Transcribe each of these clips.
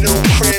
no crazy.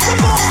Everything like